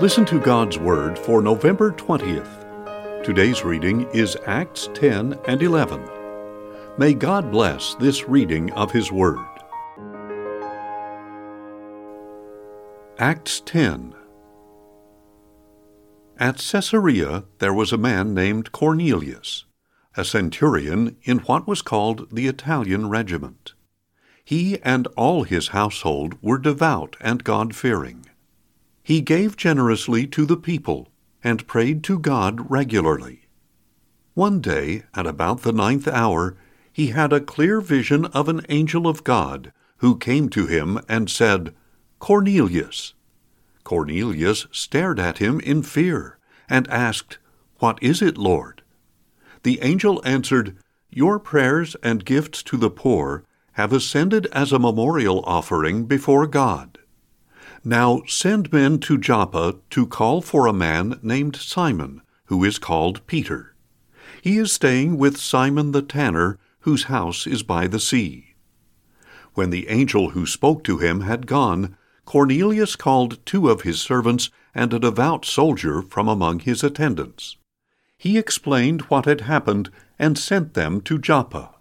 Listen to God's Word for November 20th. Today's reading is Acts 10 and 11. May God bless this reading of His Word. Acts 10 At Caesarea there was a man named Cornelius, a centurion in what was called the Italian regiment. He and all his household were devout and God fearing. He gave generously to the people and prayed to God regularly. One day, at about the ninth hour, he had a clear vision of an angel of God who came to him and said, Cornelius. Cornelius stared at him in fear and asked, What is it, Lord? The angel answered, Your prayers and gifts to the poor have ascended as a memorial offering before God. Now send men to Joppa to call for a man named Simon, who is called Peter. He is staying with Simon the tanner, whose house is by the sea. When the angel who spoke to him had gone, Cornelius called two of his servants and a devout soldier from among his attendants. He explained what had happened and sent them to Joppa.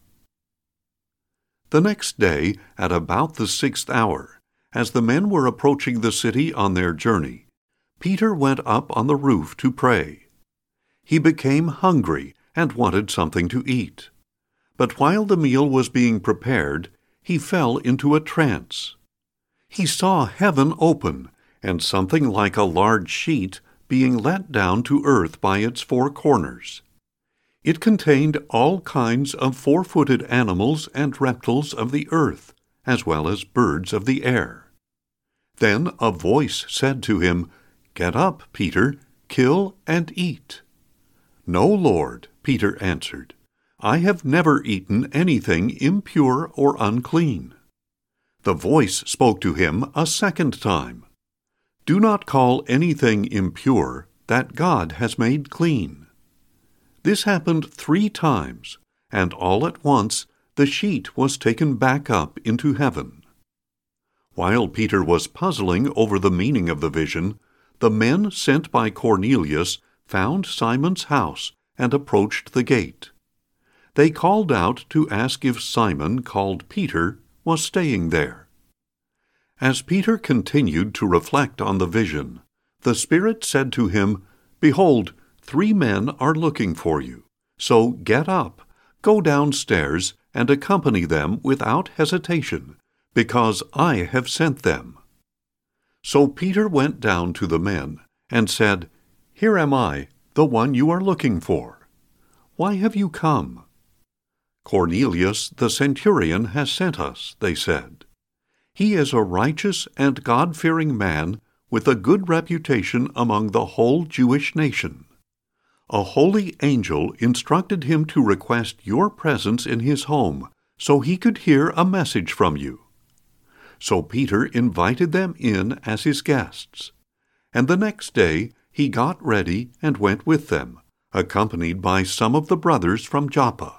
The next day, at about the sixth hour, as the men were approaching the city on their journey, Peter went up on the roof to pray. He became hungry and wanted something to eat. But while the meal was being prepared, he fell into a trance. He saw heaven open and something like a large sheet being let down to earth by its four corners. It contained all kinds of four footed animals and reptiles of the earth, as well as birds of the air. Then a voice said to him, Get up, Peter, kill and eat. No, Lord, Peter answered. I have never eaten anything impure or unclean. The voice spoke to him a second time. Do not call anything impure that God has made clean. This happened three times, and all at once the sheet was taken back up into heaven. While Peter was puzzling over the meaning of the vision, the men sent by Cornelius found Simon's house and approached the gate. They called out to ask if Simon, called Peter, was staying there. As Peter continued to reflect on the vision, the Spirit said to him, Behold, three men are looking for you. So get up, go downstairs, and accompany them without hesitation because I have sent them. So Peter went down to the men and said, Here am I, the one you are looking for. Why have you come? Cornelius the centurion has sent us, they said. He is a righteous and God fearing man with a good reputation among the whole Jewish nation. A holy angel instructed him to request your presence in his home so he could hear a message from you. So Peter invited them in as his guests. And the next day he got ready and went with them, accompanied by some of the brothers from Joppa.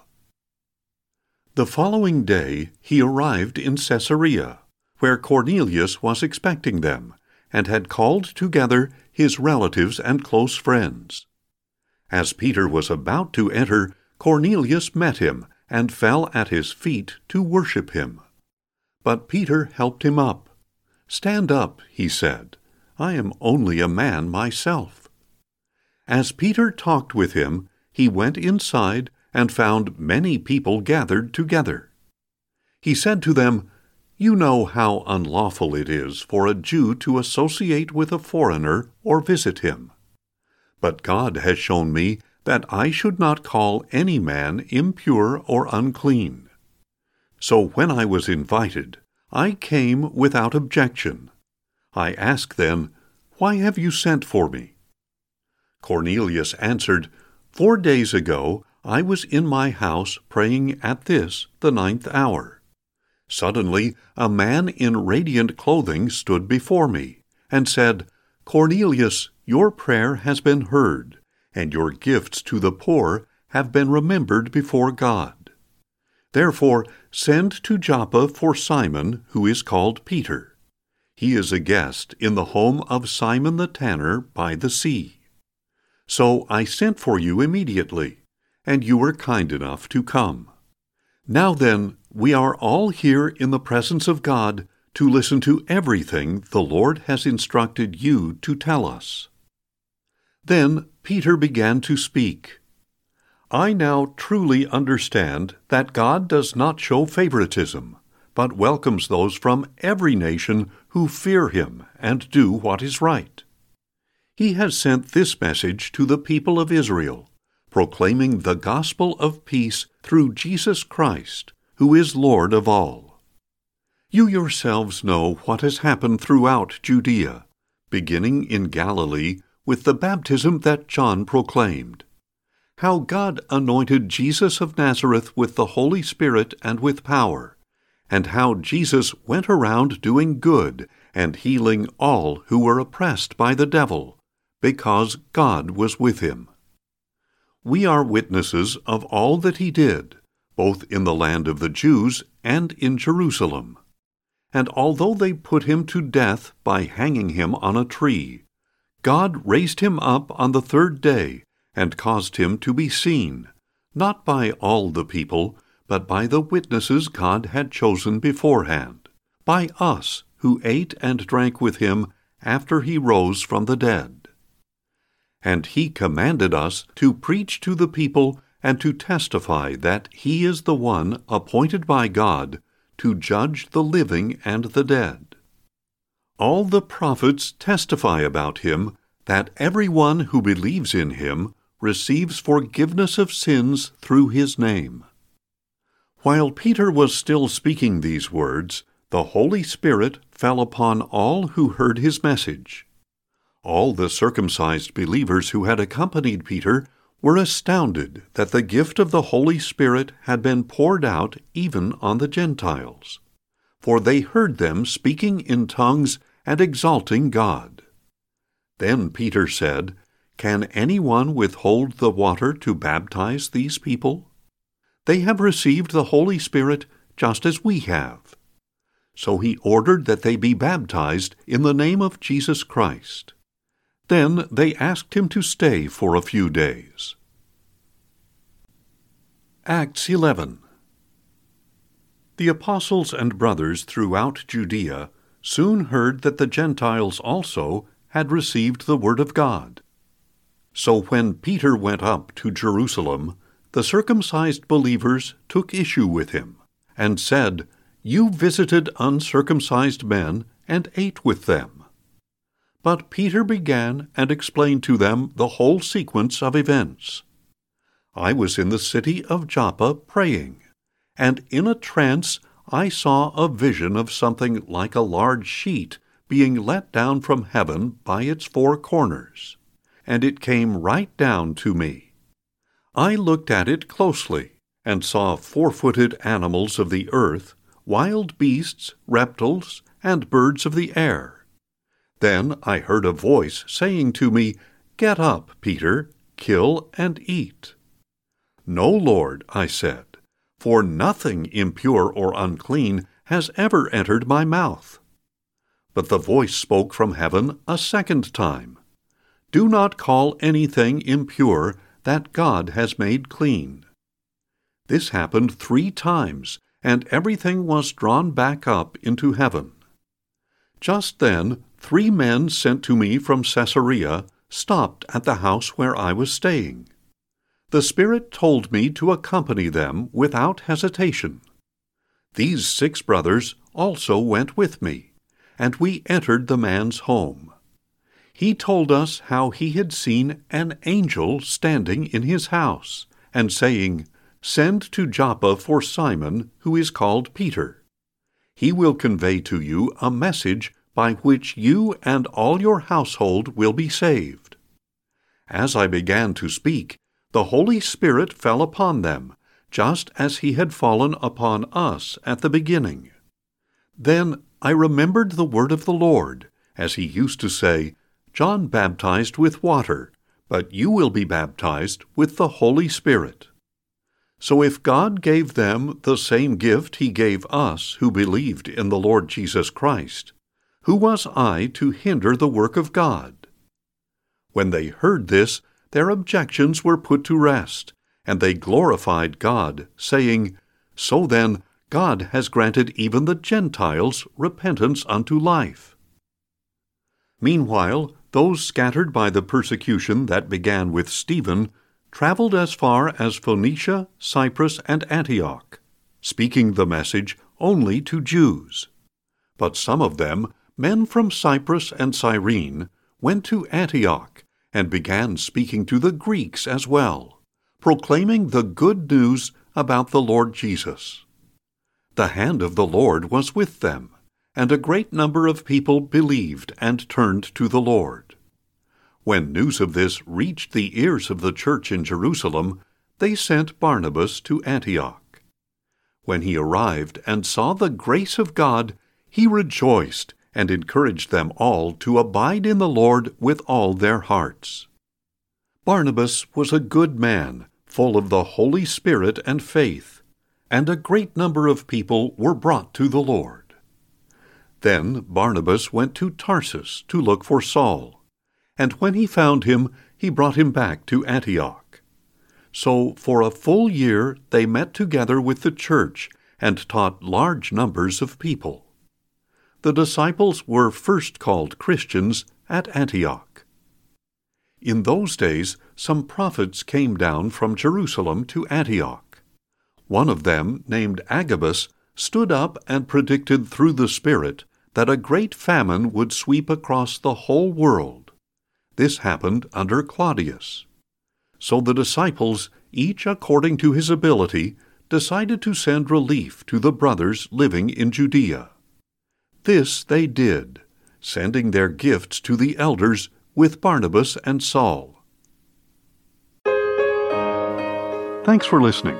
The following day he arrived in Caesarea, where Cornelius was expecting them, and had called together his relatives and close friends. As Peter was about to enter, Cornelius met him and fell at his feet to worship him. But Peter helped him up. Stand up, he said. I am only a man myself. As Peter talked with him, he went inside and found many people gathered together. He said to them, You know how unlawful it is for a Jew to associate with a foreigner or visit him. But God has shown me that I should not call any man impure or unclean. So when I was invited, I came without objection. I asked then, Why have you sent for me? Cornelius answered, Four days ago I was in my house praying at this, the ninth hour. Suddenly a man in radiant clothing stood before me, and said, Cornelius, your prayer has been heard, and your gifts to the poor have been remembered before God. Therefore, send to Joppa for Simon, who is called Peter. He is a guest in the home of Simon the tanner by the sea. So I sent for you immediately, and you were kind enough to come. Now then, we are all here in the presence of God to listen to everything the Lord has instructed you to tell us. Then Peter began to speak. I now truly understand that God does not show favoritism, but welcomes those from every nation who fear him and do what is right. He has sent this message to the people of Israel, proclaiming the gospel of peace through Jesus Christ, who is Lord of all. You yourselves know what has happened throughout Judea, beginning in Galilee with the baptism that John proclaimed how God anointed Jesus of Nazareth with the Holy Spirit and with power, and how Jesus went around doing good and healing all who were oppressed by the devil, because God was with him. We are witnesses of all that he did, both in the land of the Jews and in Jerusalem. And although they put him to death by hanging him on a tree, God raised him up on the third day and caused him to be seen, not by all the people, but by the witnesses God had chosen beforehand, by us who ate and drank with him after he rose from the dead. And he commanded us to preach to the people and to testify that he is the one appointed by God to judge the living and the dead. All the prophets testify about him that everyone who believes in him receives forgiveness of sins through his name. While Peter was still speaking these words, the Holy Spirit fell upon all who heard his message. All the circumcised believers who had accompanied Peter were astounded that the gift of the Holy Spirit had been poured out even on the Gentiles, for they heard them speaking in tongues and exalting God. Then Peter said, can anyone withhold the water to baptize these people? They have received the Holy Spirit just as we have. So he ordered that they be baptized in the name of Jesus Christ. Then they asked him to stay for a few days. Acts 11 The apostles and brothers throughout Judea soon heard that the Gentiles also had received the word of God. So when Peter went up to Jerusalem, the circumcised believers took issue with him, and said, You visited uncircumcised men and ate with them. But Peter began and explained to them the whole sequence of events. I was in the city of Joppa praying, and in a trance I saw a vision of something like a large sheet being let down from heaven by its four corners and it came right down to me. I looked at it closely, and saw four footed animals of the earth, wild beasts, reptiles, and birds of the air. Then I heard a voice saying to me, Get up, Peter, kill and eat. No, Lord, I said, for nothing impure or unclean has ever entered my mouth. But the voice spoke from heaven a second time. Do not call anything impure that God has made clean. This happened three times, and everything was drawn back up into heaven. Just then, three men sent to me from Caesarea stopped at the house where I was staying. The Spirit told me to accompany them without hesitation. These six brothers also went with me, and we entered the man's home he told us how he had seen an angel standing in his house, and saying, Send to Joppa for Simon, who is called Peter. He will convey to you a message by which you and all your household will be saved. As I began to speak, the Holy Spirit fell upon them, just as he had fallen upon us at the beginning. Then I remembered the word of the Lord, as he used to say, John baptized with water, but you will be baptized with the Holy Spirit. So if God gave them the same gift he gave us who believed in the Lord Jesus Christ, Who was I to hinder the work of God? When they heard this, their objections were put to rest, and they glorified God, saying, So then, God has granted even the Gentiles repentance unto life. Meanwhile, those scattered by the persecution that began with Stephen traveled as far as Phoenicia, Cyprus, and Antioch, speaking the message only to Jews. But some of them, men from Cyprus and Cyrene, went to Antioch and began speaking to the Greeks as well, proclaiming the good news about the Lord Jesus. The hand of the Lord was with them, and a great number of people believed and turned to the Lord. When news of this reached the ears of the church in Jerusalem, they sent Barnabas to Antioch. When he arrived and saw the grace of God, he rejoiced and encouraged them all to abide in the Lord with all their hearts. Barnabas was a good man, full of the Holy Spirit and faith, and a great number of people were brought to the Lord. Then Barnabas went to Tarsus to look for Saul, and when he found him, he brought him back to Antioch. So for a full year they met together with the church and taught large numbers of people the disciples were first called Christians at Antioch. In those days, some prophets came down from Jerusalem to Antioch. One of them, named Agabus, stood up and predicted through the Spirit that a great famine would sweep across the whole world. This happened under Claudius. So the disciples, each according to his ability, decided to send relief to the brothers living in Judea. This they did, sending their gifts to the elders with Barnabas and Saul. Thanks for listening,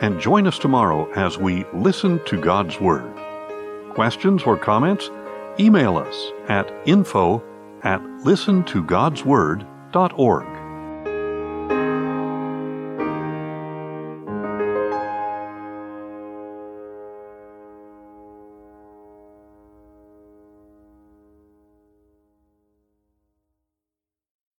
and join us tomorrow as we listen to God's Word. Questions or comments? Email us at info at listentogodsword.org.